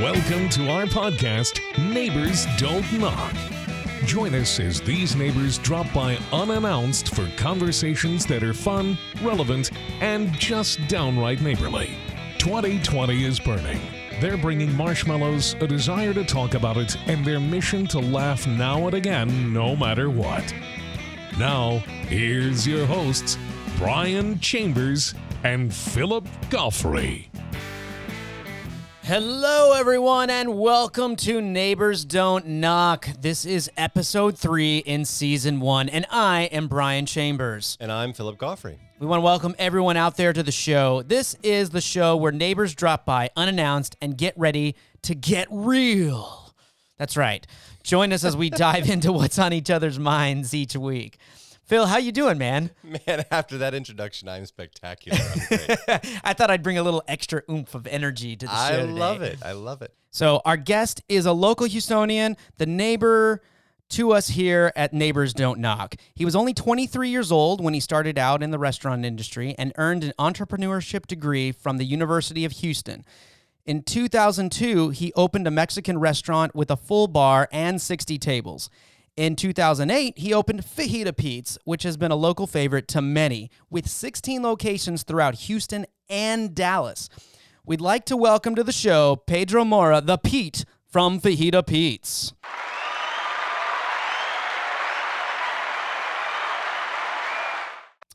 Welcome to our podcast, Neighbors Don't Knock. Join us as these neighbors drop by unannounced for conversations that are fun, relevant, and just downright neighborly. 2020 is burning. They're bringing marshmallows, a desire to talk about it, and their mission to laugh now and again, no matter what. Now, here's your hosts, Brian Chambers and Philip Goffrey. Hello, everyone, and welcome to Neighbors Don't Knock. This is episode three in season one, and I am Brian Chambers. And I'm Philip Goffrey. We want to welcome everyone out there to the show. This is the show where neighbors drop by unannounced and get ready to get real. That's right. Join us as we dive into what's on each other's minds each week. Phil, how you doing, man? Man, after that introduction, I'm spectacular. I'm. I thought I'd bring a little extra oomph of energy to the show I today. love it. I love it. So our guest is a local Houstonian, the neighbor to us here at Neighbors Don't Knock. He was only 23 years old when he started out in the restaurant industry and earned an entrepreneurship degree from the University of Houston. In 2002, he opened a Mexican restaurant with a full bar and 60 tables. In 2008, he opened Fajita Pete's, which has been a local favorite to many, with 16 locations throughout Houston and Dallas. We'd like to welcome to the show Pedro Mora, the Pete from Fajita Pete's.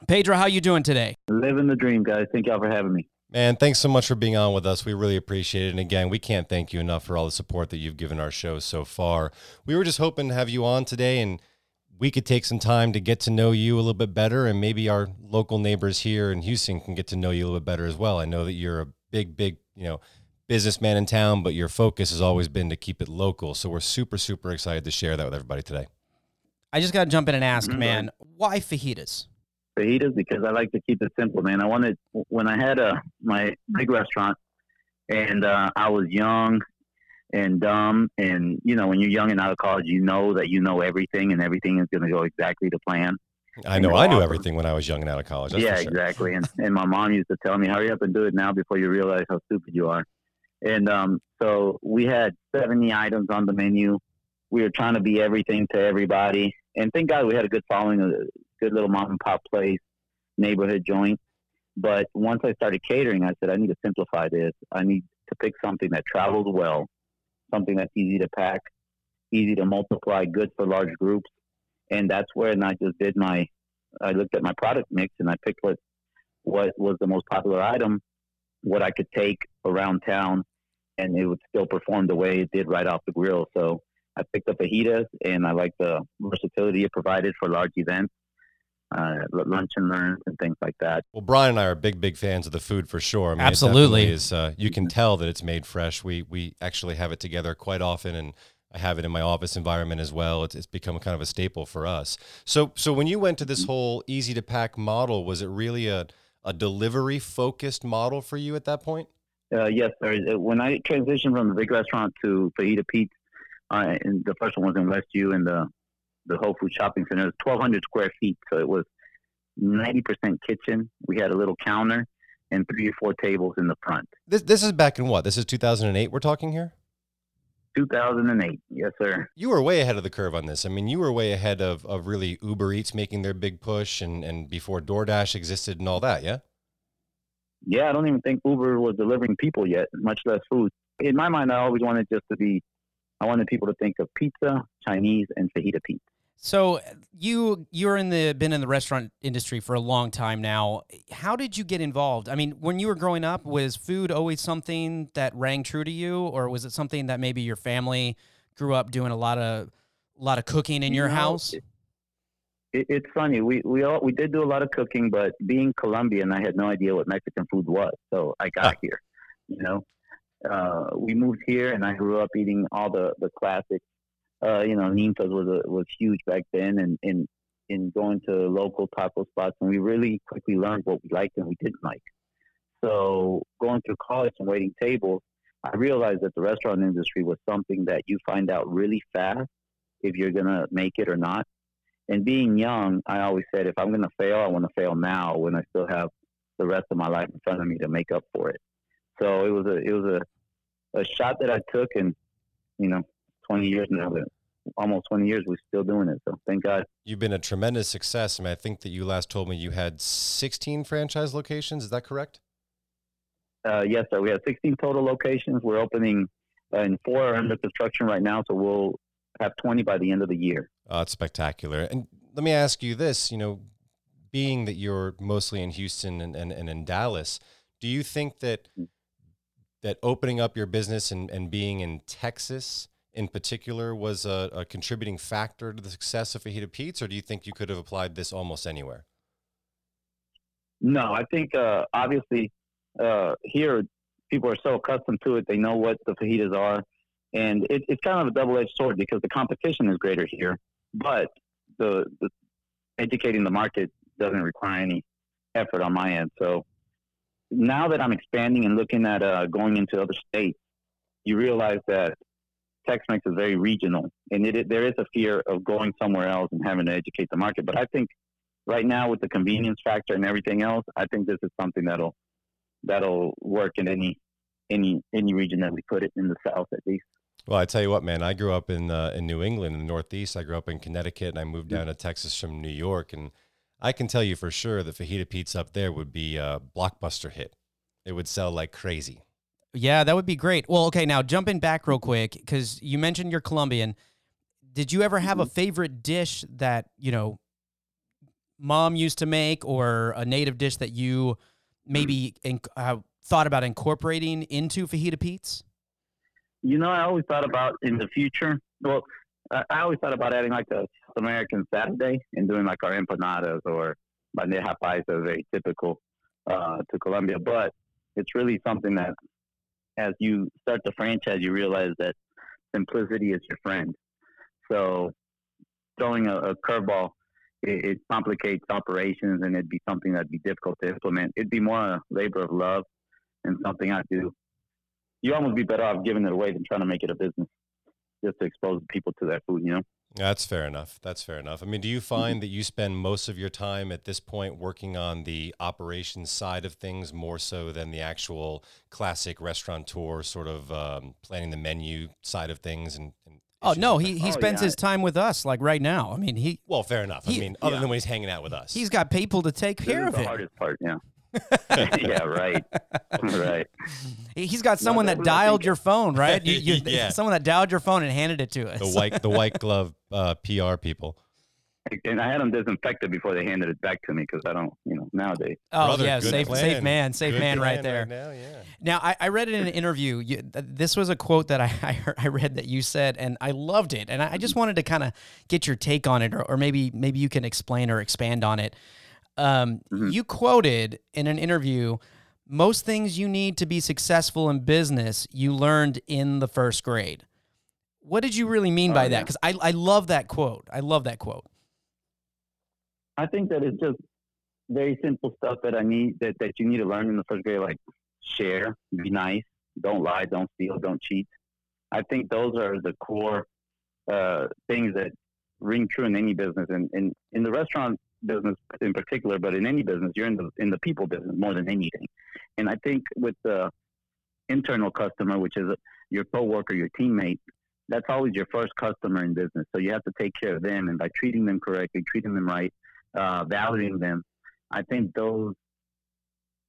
Pedro, how you doing today? Living the dream, guys. Thank y'all for having me. Man, thanks so much for being on with us. We really appreciate it. And again, we can't thank you enough for all the support that you've given our show so far. We were just hoping to have you on today and we could take some time to get to know you a little bit better and maybe our local neighbors here in Houston can get to know you a little bit better as well. I know that you're a big, big, you know, businessman in town, but your focus has always been to keep it local. So we're super, super excited to share that with everybody today. I just got to jump in and ask, Mhm. man, why fajitas? Fajitas because I like to keep it simple, man. I wanted when I had a my big restaurant, and uh, I was young and dumb, and you know when you're young and out of college, you know that you know everything, and everything is going to go exactly to plan. I know I knew everything when I was young and out of college. That's yeah, sure. exactly. And and my mom used to tell me, "Hurry up and do it now before you realize how stupid you are." And um, so we had 70 items on the menu. We were trying to be everything to everybody, and thank God we had a good following, good little mom and pop place, neighborhood joint. But once I started catering, I said I need to simplify this. I need to pick something that travels well, something that's easy to pack, easy to multiply, good for large groups, and that's where I just did my I looked at my product mix and I picked what what was the most popular item, what I could take around town, and it would still perform the way it did right off the grill. So I picked up fajitas, and I like the versatility it provided for large events, uh, lunch and learns, and things like that. Well, Brian and I are big, big fans of the food for sure. I mean, Absolutely. definitely is. Uh, you can tell that it's made fresh. We we actually have it together quite often, and I have it in my office environment as well. It's, it's become kind of a staple for us. So so when you went to this whole easy to pack model, was it really a a delivery focused model for you at that point? Uh, yes, sir. Uh, When I transitioned from the big restaurant to Fajita Pete's, uh, and the first one was in Westview and the the Whole Food Shopping Center. It was 1,200 square feet, so it was 90% kitchen. We had a little counter and three or four tables in the front. This this is back in what? This is 2008. We're talking here. 2008, yes, sir. You were way ahead of the curve on this. I mean, you were way ahead of, of really Uber Eats making their big push and, and before DoorDash existed and all that, yeah? Yeah, I don't even think Uber was delivering people yet, much less food. In my mind, I always wanted just to be, I wanted people to think of pizza, Chinese, and Fajita Pete. So you you're in the been in the restaurant industry for a long time now. How did you get involved? I mean, when you were growing up, was food always something that rang true to you, or was it something that maybe your family grew up doing a lot of a lot of cooking in You your know, house? it- It, it's funny. We we all we did do a lot of cooking, but being Colombian, I had no idea what Mexican food was. So I got Ah. here. You know, uh, we moved here, and I grew up eating all the the classics. Uh, you know, Ninfa's was a, was huge back then, and and in going to local taco spots, and we really quickly learned what we liked and we didn't like. So going through college and waiting tables, I realized that the restaurant industry was something that you find out really fast if you're gonna make it or not. And being young, I always said if I'm gonna fail, I want to fail now when I still have the rest of my life in front of me to make up for it. So it was a it was a a shot that I took, and you know, 20 years now, that almost 20 years, we're still doing it. So thank God. You've been a tremendous success. I mean, I think that you last told me you had 16 franchise locations. Is that correct? Uh, yes, sir. We have 16 total locations. We're opening, uh, and four are under construction right now. So we'll have 20 by the end of the year. Oh, it's spectacular. And let me ask you this: you know, being that you're mostly in Houston and, and, and in Dallas, do you think that that opening up your business and, and being in Texas in particular was a, a contributing factor to the success of Fajita Pete's, or do you think you could have applied this almost anywhere? No, I think uh, obviously uh, here people are so accustomed to it; they know what the fajitas are, and it, it's kind of a double-edged sword because the competition is greater here, but the, the educating the market doesn't require any effort on my end. So now that I'm expanding and looking at uh, going into other states, you realize that Tex-Mex is very regional, and it, there is a fear of going somewhere else and having to educate the market. But I think right now, with the convenience factor and everything else, I think this is something that'll that'll work in any any any region that we put it in the South at least. Well, I tell you what, man. I grew up in uh, in New England, in the Northeast. I grew up in Connecticut, and I moved down to Texas from New York. And I can tell you for sure that fajita pizza up there would be a blockbuster hit. It would sell like crazy. Yeah, that would be great. Well, okay, now jumping back real quick because you mentioned you're Colombian. Did you ever have a favorite dish that you know mom used to make, or a native dish that you maybe in, uh, thought about incorporating into fajita Pete's? You know, I always thought about in the future. Well, I I always thought about adding like a South American Saturday and doing like our empanadas or bandeja paisa, very typical uh, to Colombia. But it's really something that, as you start the franchise, you realize that simplicity is your friend. So, throwing a, a curveball, it, it complicates operations, and it'd be something that'd be difficult to implement. It'd be more a labor of love and something I do. You almost be better off giving it away than trying to make it a business, just to expose people to that food. You know. That's fair enough. That's fair enough. I mean, do you find that you spend most of your time at this point working on the operations side of things more so than the actual classic restaurateur sort of um, planning the menu side of things? And, and Oh no, like he, that? he Oh, spends yeah. his time with us like right now. I mean, he well, fair enough. I mean, other yeah. than when he's hanging out with us. he's got people to take This care is of the it. hardest part. Yeah. yeah. Right. right. He- He's got someone that definitely, dialed your phone, right? You, you, Yeah. Someone that dialed your phone and handed it to us. the white the white glove uh, PR people. And I had them disinfected before they handed it back to me because I don't, you know, nowadays. oh Brother, yeah, safe, plan. safe man, safe Good man, right plan there. now, yeah. Now, I, I read it in an interview. You, th- this was a quote that I, I, heard, I read that you said, and I loved it. And I, I just wanted to kind of get your take on it, or, or maybe maybe you can explain or expand on it. Um, You quoted in an interview, most things you need to be successful in business you learned in the first grade. What did you really mean Oh, by yeah. that? Because I, I love that quote. I love that quote. I think that it's just very simple stuff that I need that, that you need to learn in the first grade, like share, be nice, don't lie, don't steal, don't cheat. I think those are the core uh, things that ring true in any business, and in, in the restaurant business in particular, but in any business, you're in the in the people business more than anything. And I think with the internal customer, which is your coworker, your teammate, that's always your first customer in business. So you have to take care of them, and by treating them correctly, treating them right, uh, valuing them, I think those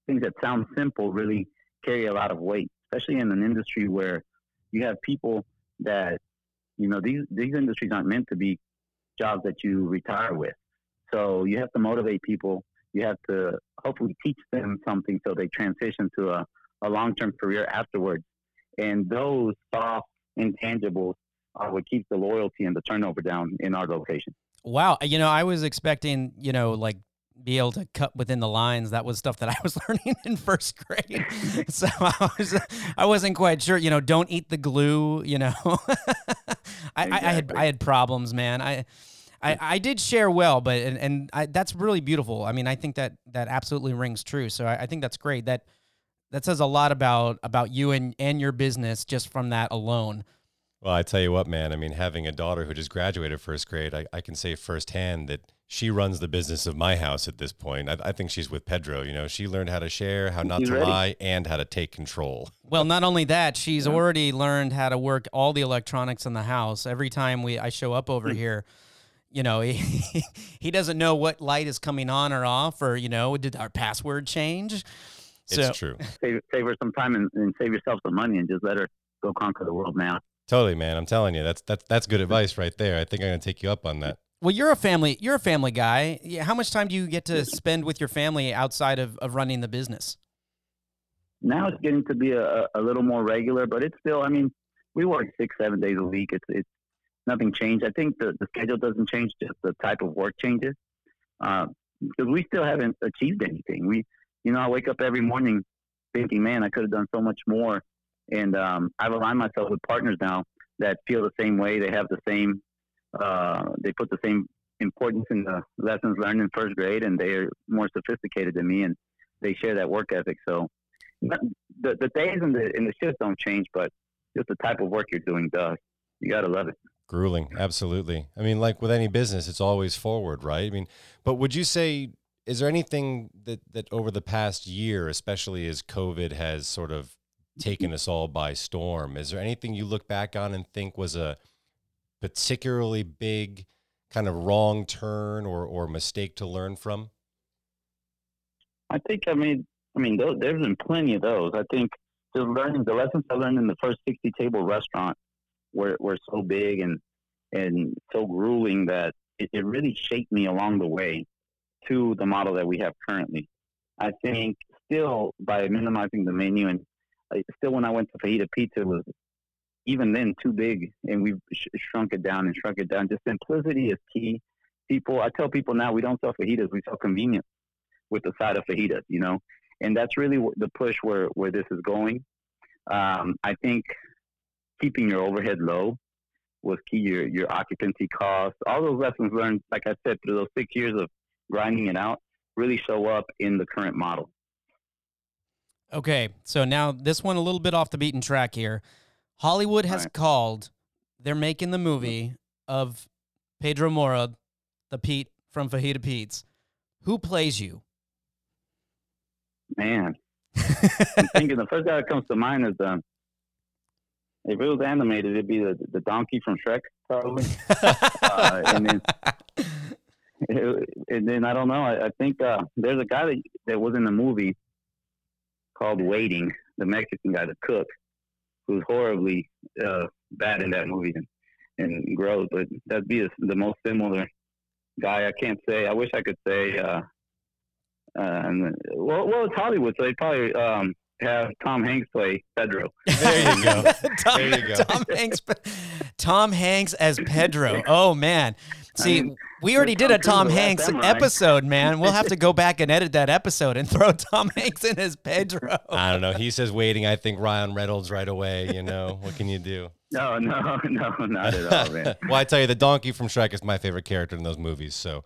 things that sound simple really carry a lot of weight, especially in an industry where you have people that, you know, these these industries aren't meant to be jobs that you retire with. So you have to motivate people. You have to hopefully teach them something so they transition to a, a long term career afterwards. And those soft intangibles are what keeps the loyalty and the turnover down in our location. Wow. You know, I was expecting, you know, like be able to cut within the lines. That was stuff that I was learning in first grade. so I was I wasn't quite sure, you know, don't eat the glue, you know. I, I, I had I had problems, man. I I, I did share well, but and, and I, that's really beautiful. I mean, I think that that absolutely rings true. So I, I think that's great. That that says a lot about about you and, and your business just from that alone. Well, I tell you what, man. I mean, having a daughter who just graduated first grade, I, I can say firsthand that she runs the business of my house at this point. I, I think she's with Pedro. You know, she learned how to share, how not She's to ready. lie, and how to take control. Well, not only that, she's already learned how to work all the electronics in the house. Every time we I show up Hmm. over here, you know, he, he doesn't know what light is coming on or off, or you know, did our password change? So It's true. Save, save her some time and, and save yourself some money, and just let her go conquer the world now. Totally, man. I'm telling you, that's that's that's good advice right there. I think I'm gonna take you up on that. Well, you're a family. You're a family guy. How much time do you get to spend with your family outside of, of running the business? Now it's getting to be a, a little more regular, but it's still. I mean, we work six, seven days a week. It's it's nothing changed. I think the, the schedule doesn't change, just the type of work changes. Uh, because we still haven't achieved anything. We, you know, I wake up every morning thinking, man, I could have done so much more. And um, I've aligned myself with partners now that feel the same way. They have the same, uh, they put the same importance in the lessons learned in first grade, and they're more sophisticated than me, and they share that work ethic. So the the days and the and the shifts don't change, but just the type of work you're doing does. You gotta love it. Grueling, absolutely. I mean, like with any business, it's always forward, right? I mean, but would you say is there anything that that over the past year, especially as COVID has sort of taken us all by storm, is there anything you look back on and think was a particularly big kind of wrong turn or or mistake to learn from? I think I mean I mean there's been plenty of those. I think the learning the lessons I learned in the first sixty table restaurant were were so big and and so grueling that it, it really shaped me along the way to the model that we have currently. I think still by minimizing the menu and uh, still when I went to Fajita Pete's was even then too big and we've sh- shrunk it down and shrunk it down. Just simplicity is key. People, I tell people now we don't sell fajitas, we sell convenience with the side of fajitas, you know, and that's really the push where, where this is going. Um, I think keeping your overhead low was key, your, your occupancy costs, all those lessons learned, like I said, through those six years of grinding it out really show up in the current model. Okay, so now this one a little bit off the beaten track here. Hollywood has Alright. called. They're making the movie of Pedro Mora, the Pete from Fajita Pete's. Who plays you? Man, I'm thinking the first guy that comes to mind is um, if it was animated, it'd be the the donkey from Shrek, probably. uh, and then and then I don't know. I, I think uh, there's a guy that that was in the movie called Waiting, the Mexican guy, the cook, who's horribly uh, bad in that movie and, and gross. But that'd be the- the most similar guy. I can't say. I wish I could say. Uh, uh, and, well, well, it's Hollywood, so they probably um, have Tom Hanks play Pedro. There you go. Tom, There you go. Tom Hanks. Tom Hanks as Pedro. Oh man. See, mean, we already did a Tom the last Hanks episode, man. We'll have to go back and edit that episode and throw Tom Hanks in as Pedro. I don't know. He says waiting. I think Ryan Reynolds right away. You know what can you do? No, no, no, not at all, man. well, I tell you, the donkey from Shrek is my favorite character in those movies, so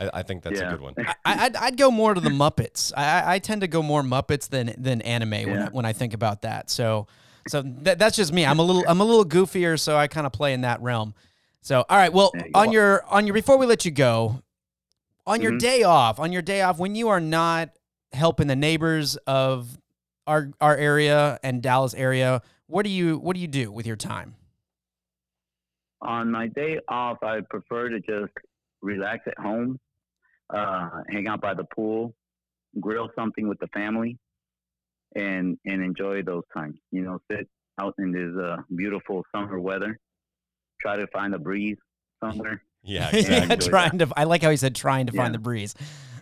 I, I think that's Yeah. a good one. I, I'd, I'd go more to the Muppets. I, I- I tend to go more Muppets than than anime when, I, Yeah. when I think about that. So so that, that's just me. I'm a little I'm a little goofier, so I kind of play in that realm. So all right, well you on go. your on your before we let you go, on your Mhm. day off, on your day off when you are not helping the neighbors of our our area and Dallas area, what do you what do you do with your time? On my day off, I prefer to just relax at home, uh, hang out by the pool, grill something with the family, and and enjoy those times. You know, sit out in this uh, beautiful summer weather, try to find a breeze somewhere. Yeah, yeah, exactly. trying to. I like how he said trying to Yeah. find the breeze.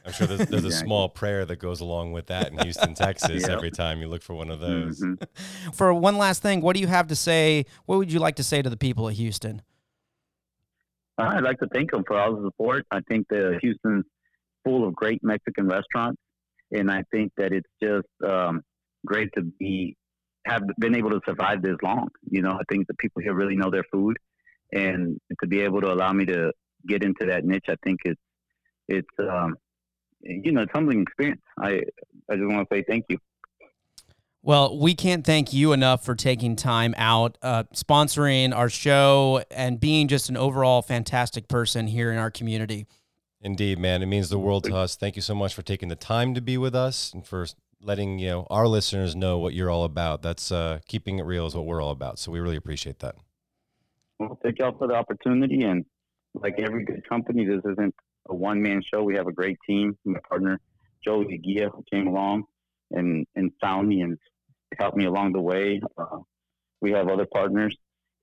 I'm sure there's, there's a small prayer that goes along with that in Houston, Texas. Yep. Every time you look for one of those. Mhm. For one last thing, what do you have to say? What would you like to say to the people of Houston? I'd like to thank them for all the support. I think the Houston's full of great Mexican restaurants, and I think that it's just um, great to be have been able to survive this long. You know, I think the people here really know their food, and to be able to allow me to get into that niche, I think it's it's um, you know, it's humbling experience. I I just want to say thank you. Well, we can't thank you enough for taking time out, uh, sponsoring our show, and being just an overall fantastic person here in our community. Indeed, man. It means the world to us. Thank you so much for taking the time to be with us and for letting you know our listeners know what you're all about. That's uh, keeping it real is what we're all about. So we really appreciate that. Well, thank y'all for the opportunity. And like every good company, this isn't a one man show. We have a great team. My partner, Joe who came along and, and found me and helped me along the way. Uh, we have other partners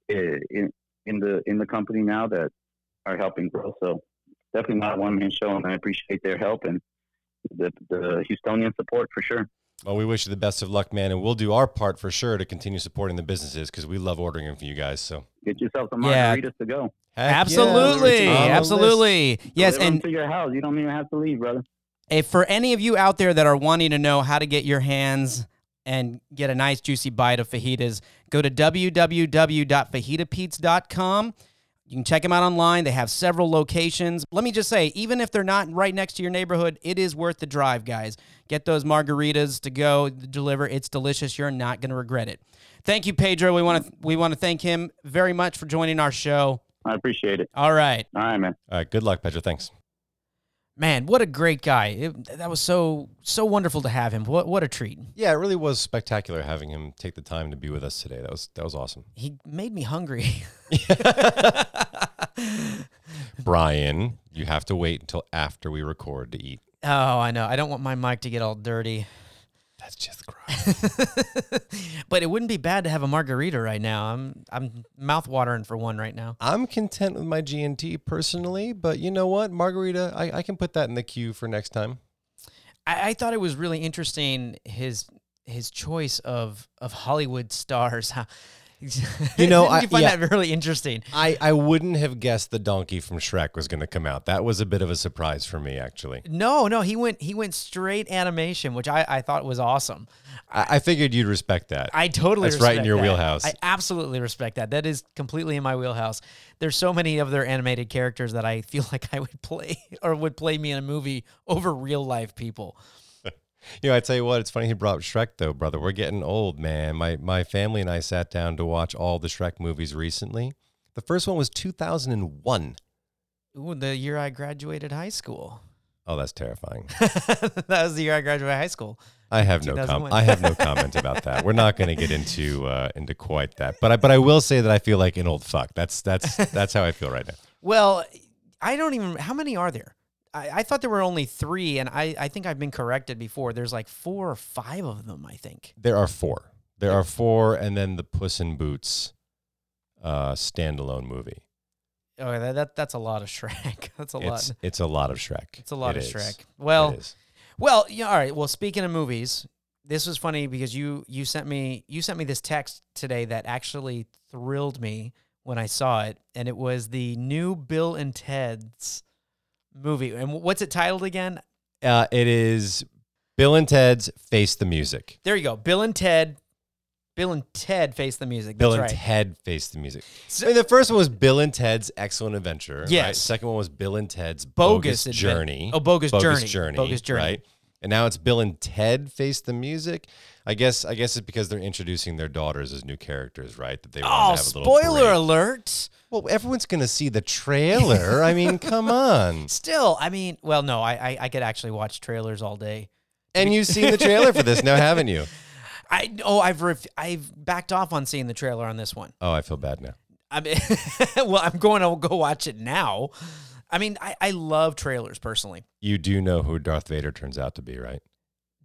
uh, in, in the in the company now that are helping grow. So definitely not a one man show, and I appreciate their help and the, the Houstonian support for sure. Well, we wish you the best of luck, man, and we'll do our part for sure to continue supporting the businesses because we love ordering them for you guys. So Get yourself some Yeah. to go. Heck yeah, Absolutely, it's list. absolutely. Yes, Deliver 'em and to your house. You don't even have to leave, brother. if for any of you out there that are wanting to know how to get your hands and get a nice juicy bite of fajitas, go to www.fajitapetes.com. You can check them out online. They have several locations. Let me just say, even if they're not right next to your neighborhood, it is worth the drive, guys. Get those margaritas to go deliver. It's delicious. You're not going to regret it. Thank you, Pedro. We want to we want to thank him very much for joining our show. I appreciate it. All right. All right, man. All right, good luck, Pedro. Thanks. Man, what a great guy. It, that was so so wonderful to have him. What what a treat. Yeah, it really was spectacular having him take the time to be with us today. That was that was awesome. He made me hungry. Brian, you have to wait until after we record to eat. Oh, I know. I don't want my mic to get all dirty. That's just gross. but it wouldn't be bad to have a margarita right now. I'm I'm mouth watering for one right now. I'm content with my G&T personally, but you know what? Margarita, I, I can put that in the queue for next time. I, I thought it was really interesting his his choice of of Hollywood stars. How, You know, I- you find yeah. that really interesting. I, I wouldn't have guessed the donkey from Shrek was going to come out. That was a bit of a surprise for me, actually. No, no, he went he went straight animation, which I, I thought was awesome. I, I figured you'd respect that. I totally That's right in your that. wheelhouse. I absolutely respect that. That is completely in my wheelhouse. There's so many of their animated characters that I feel like I would play or would play me in a movie over real life people. You know, I tell you what, it's funny he brought up Shrek though, brother. We're getting old, man. My my family and I sat down to watch all the Shrek movies recently. The first one was 2001. Ooh, the year I graduated high school. Oh, that's terrifying. that was the year I graduated high school. I have no com- I have no comment about that. We're not going to get into uh, into quite that. But I but I will say that I feel like an old fuck. That's that's that's how I feel right now. Well, I don't even. How many are there? I, I thought there were only three, and I, I think I've been corrected before. There's like four or five of them. I think. There are four. There are four, and then the Puss in Boots uh, standalone movie. Oh, that, that that's a lot of Shrek. That's a It's lot. it's a lot of Shrek. It's a lot It of is. Shrek. Well, Well, yeah, all right. Well, speaking of movies, this was funny because you you sent me you sent me this text today that actually thrilled me when I saw it, and it was the new Bill and Ted's movie. And what's it titled again? Uh, it is Bill and Ted's Face the Music. There you go. Bill and Ted. Bill and Ted face the music. Bill That's and right. Ted Face the Music. So- I mean, the first one was Bill and Ted's Excellent Adventure. Right? Yes. Second one was Bill and Ted's Bogus Bogus, Journey. Oh, Bogus Journey. Journey. Bogus Journey. Right. And now it's Bill and Ted Face the Music. I guess I guess it's because they're introducing their daughters as new characters, right? That they Oh, to have a little spoiler break. alert! Well, everyone's gonna see the trailer. I mean, come on. Still, I mean, well, no, I I, I could actually watch trailers all day. And you've seen the trailer for this now, haven't you? I oh, I've ref- I've backed off on seeing the trailer on this one. Oh, I feel bad now. I mean, well, I'm going to go watch it now. I mean, I, I love trailers personally. You do know who Darth Vader turns out to be, right?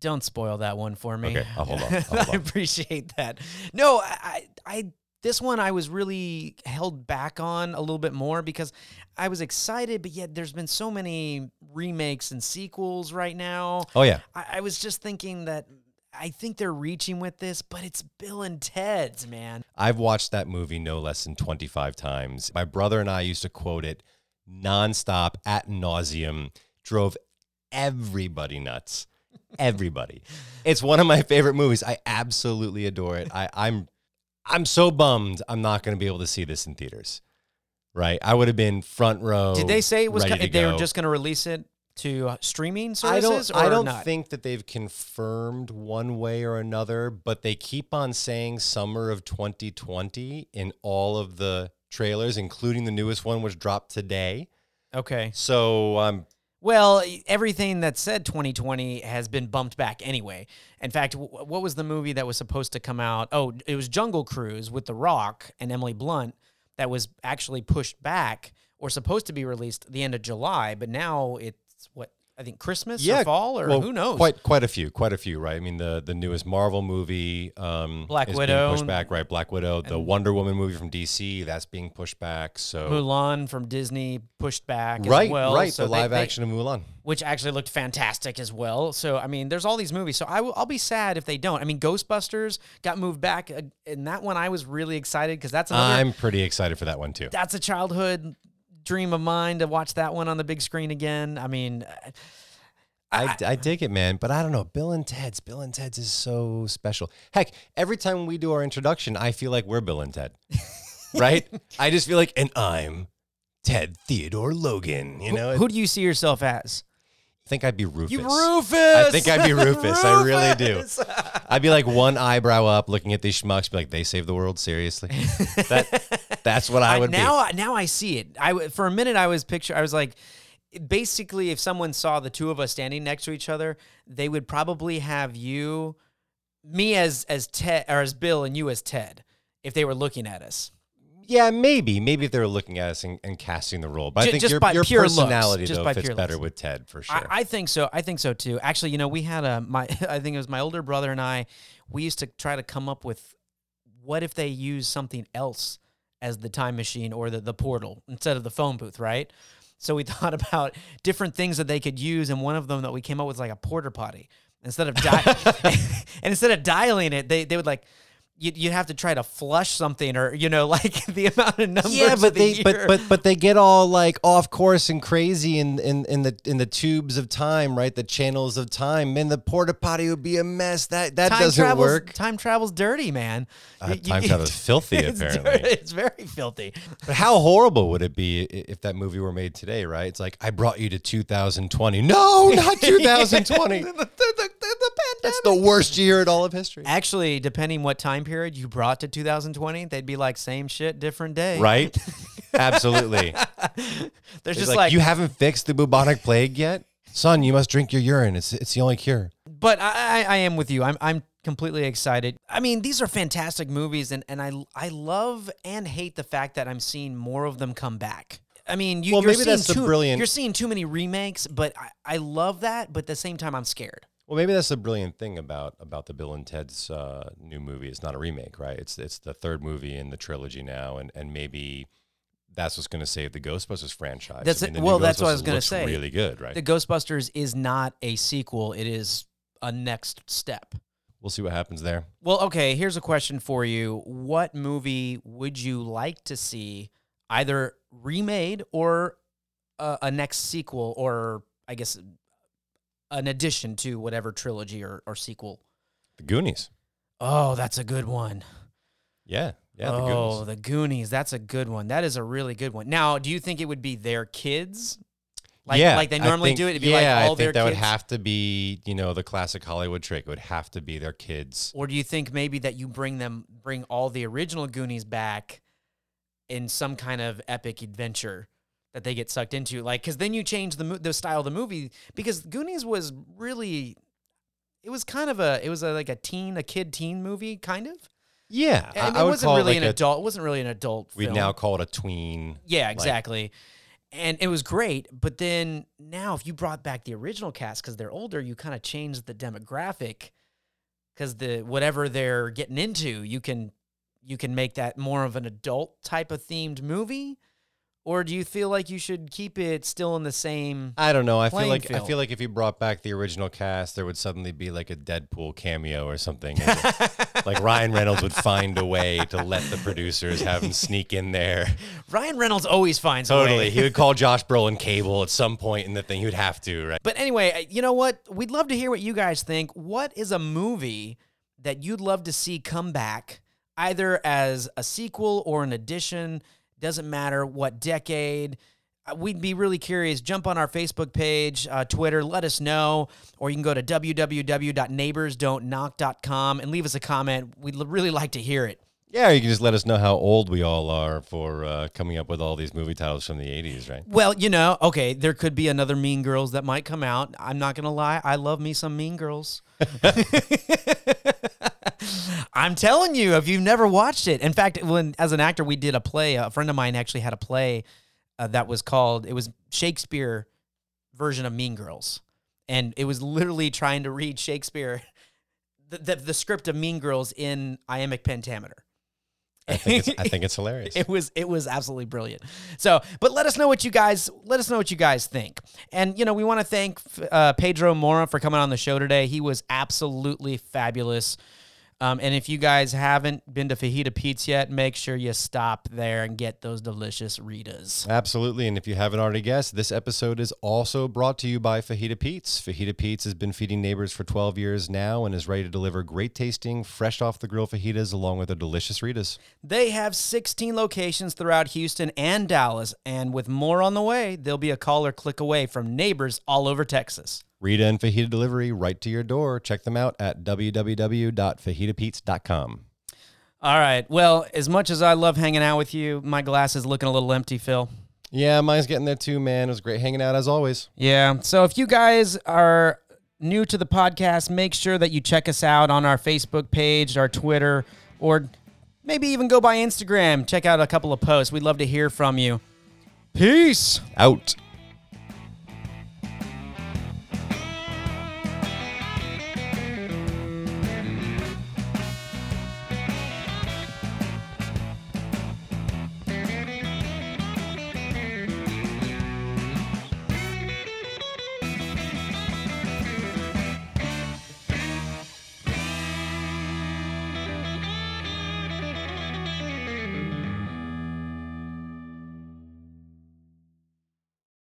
Don't spoil that one for me. Okay, I'll hold. I'll I appreciate that. No, I, I, I, this one I was really held back on a little bit more because I was excited, but yet there's been so many remakes and sequels right now. Oh yeah. I, I was just thinking that I think they're reaching with this, but it's Bill and Ted's, man. I've watched that movie no less than 25 times. My brother and I used to quote it nonstop at nauseum, drove everybody nuts. Everybody. it's one of my favorite movies. I absolutely adore it. I, I'm I'm so bummed I'm not going to be able to see this in theaters. Right? I would have been front row. Did they say it was to they were just going to release it to uh, streaming I don't. I don't not? think that they've confirmed one way or another, but they keep on saying summer of 2020 in all of the trailers, including the newest one, which dropped today. okay. So I'm Well, everything that said 2020 has been bumped back anyway. In fact, w- what was the movie that was supposed to come out? Oh, it was Jungle Cruise with The Rock and Emily Blunt that was actually pushed back or supposed to be released the end of July, but now it's what I think Christmas or fall or well, who knows. Quite quite a few, quite a few, right? I mean, the the newest Marvel movie, um, Black Widow being pushed back, right? Black Widow, the Wonder Woman movie from DC, that's being pushed back. So Mulan from Disney pushed back right, as well. right, So the live they- action of Mulan. which actually looked fantastic as well. So I mean, there's all these movies. So I will, I'll be sad if they don't. I mean, Ghostbusters got moved back, uh, and that one I was really excited because that's another. I'm pretty excited for that one too. that's a childhood dream of mine to watch that one on the big screen again. I mean, uh, I, I dig it, man. But I don't know. Bill and Ted's. Bill and Ted's is so special. Heck, every time we do our introduction, I feel like we're Bill and Ted, right? I just feel like, and I'm Ted Theodore Logan. You know, who do you see yourself as? I think I'd be Rufus. You Rufus. I think I'd be Rufus. I really do. I'd be like one eyebrow up, looking at these schmucks, be like, "They saved the world seriously." That that's what I would now, now I see it. I for a minute I was picture. I was like, basically, if someone saw the two of us standing next to each other, they would probably have you, me as as Ted or as Bill, and you as Ted, if they were looking at us. Yeah, maybe, maybe if they were looking at us and, and casting the role, but Ju- I think just your, by your pure looks, personality just though by fits pure better looks. with Ted for sure. I, I think so. I think so too. Actually, you know, we had a my I think it was my older brother and I. We used to try to come up with what if they use something else as the time machine or the the portal instead of the phone booth, right? So we thought about different things that they could use, and one of them that we came up with was like a porta potty. Instead of di- and instead of dialing it, they they would like. You'd, you'd have to try to flush something, or you know, like the amount of numbers. yeah, but of the they but year. but but they get all like off course and crazy in in in the in the tubes of time, right? The channels of time. Man, the porta potty would be a mess. That that time doesn't travels, work. Time travel's dirty, man. Uh, You- you- time travel's filthy, it's apparently. dirty. It's very filthy. But how horrible would it be if that movie were made today, right? It's like I brought you to 2020. No, not 2020. the, the, the, the That's the worst year in all of history. Actually, depending what time period you brought to 2020, they'd be like same shit, different day. Right? Absolutely. There's It's just like, like, you haven't fixed the bubonic plague yet? Son, you must drink your urine. It's it's the only cure. but I, I, I am with you. I'm, I'm completely excited. I mean, these are fantastic movies, and, and I, I love and hate the fact that I'm seeing more of them come back. I mean, you, Well, you're maybe seeing that's too, brilliant- You're seeing too many remakes, but I, I love that. But at the same time, I'm scared. Well, maybe that's the brilliant thing about about the Bill and Ted's uh, new movie. It's not a remake, right? It's it's the third movie in the trilogy now, and and maybe that's what's going to save the Ghostbusters franchise. That's I mean, Well, that's what I was gonna say. Really good, right? The Ghostbusters is not a sequel; it is a next step. we'll see what happens there. Well, okay, here's a question for you. What movie would you like to see either remade or a, a next sequel, or I guess an addition to whatever trilogy or, or sequel? The Goonies. Oh, that's a good one. Yeah, yeah. The oh, Goonies. the Goonies. That's a good one. That is a really good one. Now, do you think it would be their kids? Like, yeah, like they normally think- do it? It'd be yeah, like all I think that kids? would have to be, you know, the classic Hollywood trick. It would have to be their kids. Or do you think maybe that you bring them, bring all the original Goonies back in some kind of epic adventure that they get sucked into? Like, because then you change the the style of the movie. Because Goonies was really, it was kind of a, it was a, like a teen, a kid teen movie, kind of. Yeah, I, I it wasn't really it an a, adult. It wasn't really an adult. We'd film. now call it a tween. Yeah, like- exactly. and it was great. But then now, if you brought back the original cast because they're older, you kind of changed the demographic because the whatever they're getting into, you can you can make that more of an adult type of themed movie. Or do you feel like you should keep it still in the same? I don't know. I feel like I feel like if you brought back the original cast, there would suddenly be like a Deadpool cameo or something. like Ryan Reynolds would find a way to let the producers have him sneak in there. Ryan Reynolds always finds a way. Totally, he would call Josh Brolin Cable at some point in the thing. He would have to, right? But anyway, you know what? We'd love to hear what you guys think. What is a movie that you'd love to see come back, either as a sequel or an addition? Doesn't matter what decade. Uh, We'd be really curious. Jump on our Facebook page, uh, Twitter, let us know, or you can go to www.neighborsdon'tknock.com and leave us a comment. We'd l- really like to hear it. Yeah, you can just let us know how old we all are for uh, coming up with all these movie titles from the 80s, right? Well, you know, okay, there could be another Mean Girls that might come out. I'm not gonna lie, I love me some Mean Girls. I'm telling you, if you've never watched it, in fact, when as an actor, we did a play. A friend of mine actually had a play uh, that was called. It was Shakespeare version of Mean Girls, and it was literally trying to read Shakespeare, the the, the script of Mean Girls in iambic pentameter. I think it's, I think it's hilarious. It was it was absolutely brilliant. So, but let us know what you guys let us know what you guys think. And you know, we want to thank uh, Pedro Mora for coming on the show today. He was absolutely fabulous. Um, and if you guys haven't been to Fajita Pete's yet, make sure you stop there and get those delicious Ritas. Absolutely. And if you haven't already guessed, this episode is also brought to you by Fajita Pete's. Fajita Pete's has been feeding neighbors for 12 years now and is ready to deliver great tasting, fresh off the grill fajitas along with their delicious Ritas. They have 16 locations throughout Houston and Dallas. And with more on the way, they'll be a call or click away from neighbors all over Texas. Rita and Fajita Delivery right to your door. Check them out at www.fajitapete's.com. All right. Well, as much as I love hanging out with you, my glass is looking a little empty, Phil. Yeah, mine's getting there too, man. It was great hanging out as always. Yeah. So if you guys are new to the podcast, make sure that you check us out on our Facebook page, our Twitter, or maybe even go by Instagram. Check out a couple of posts. We'd love to hear from you. Peace. Out.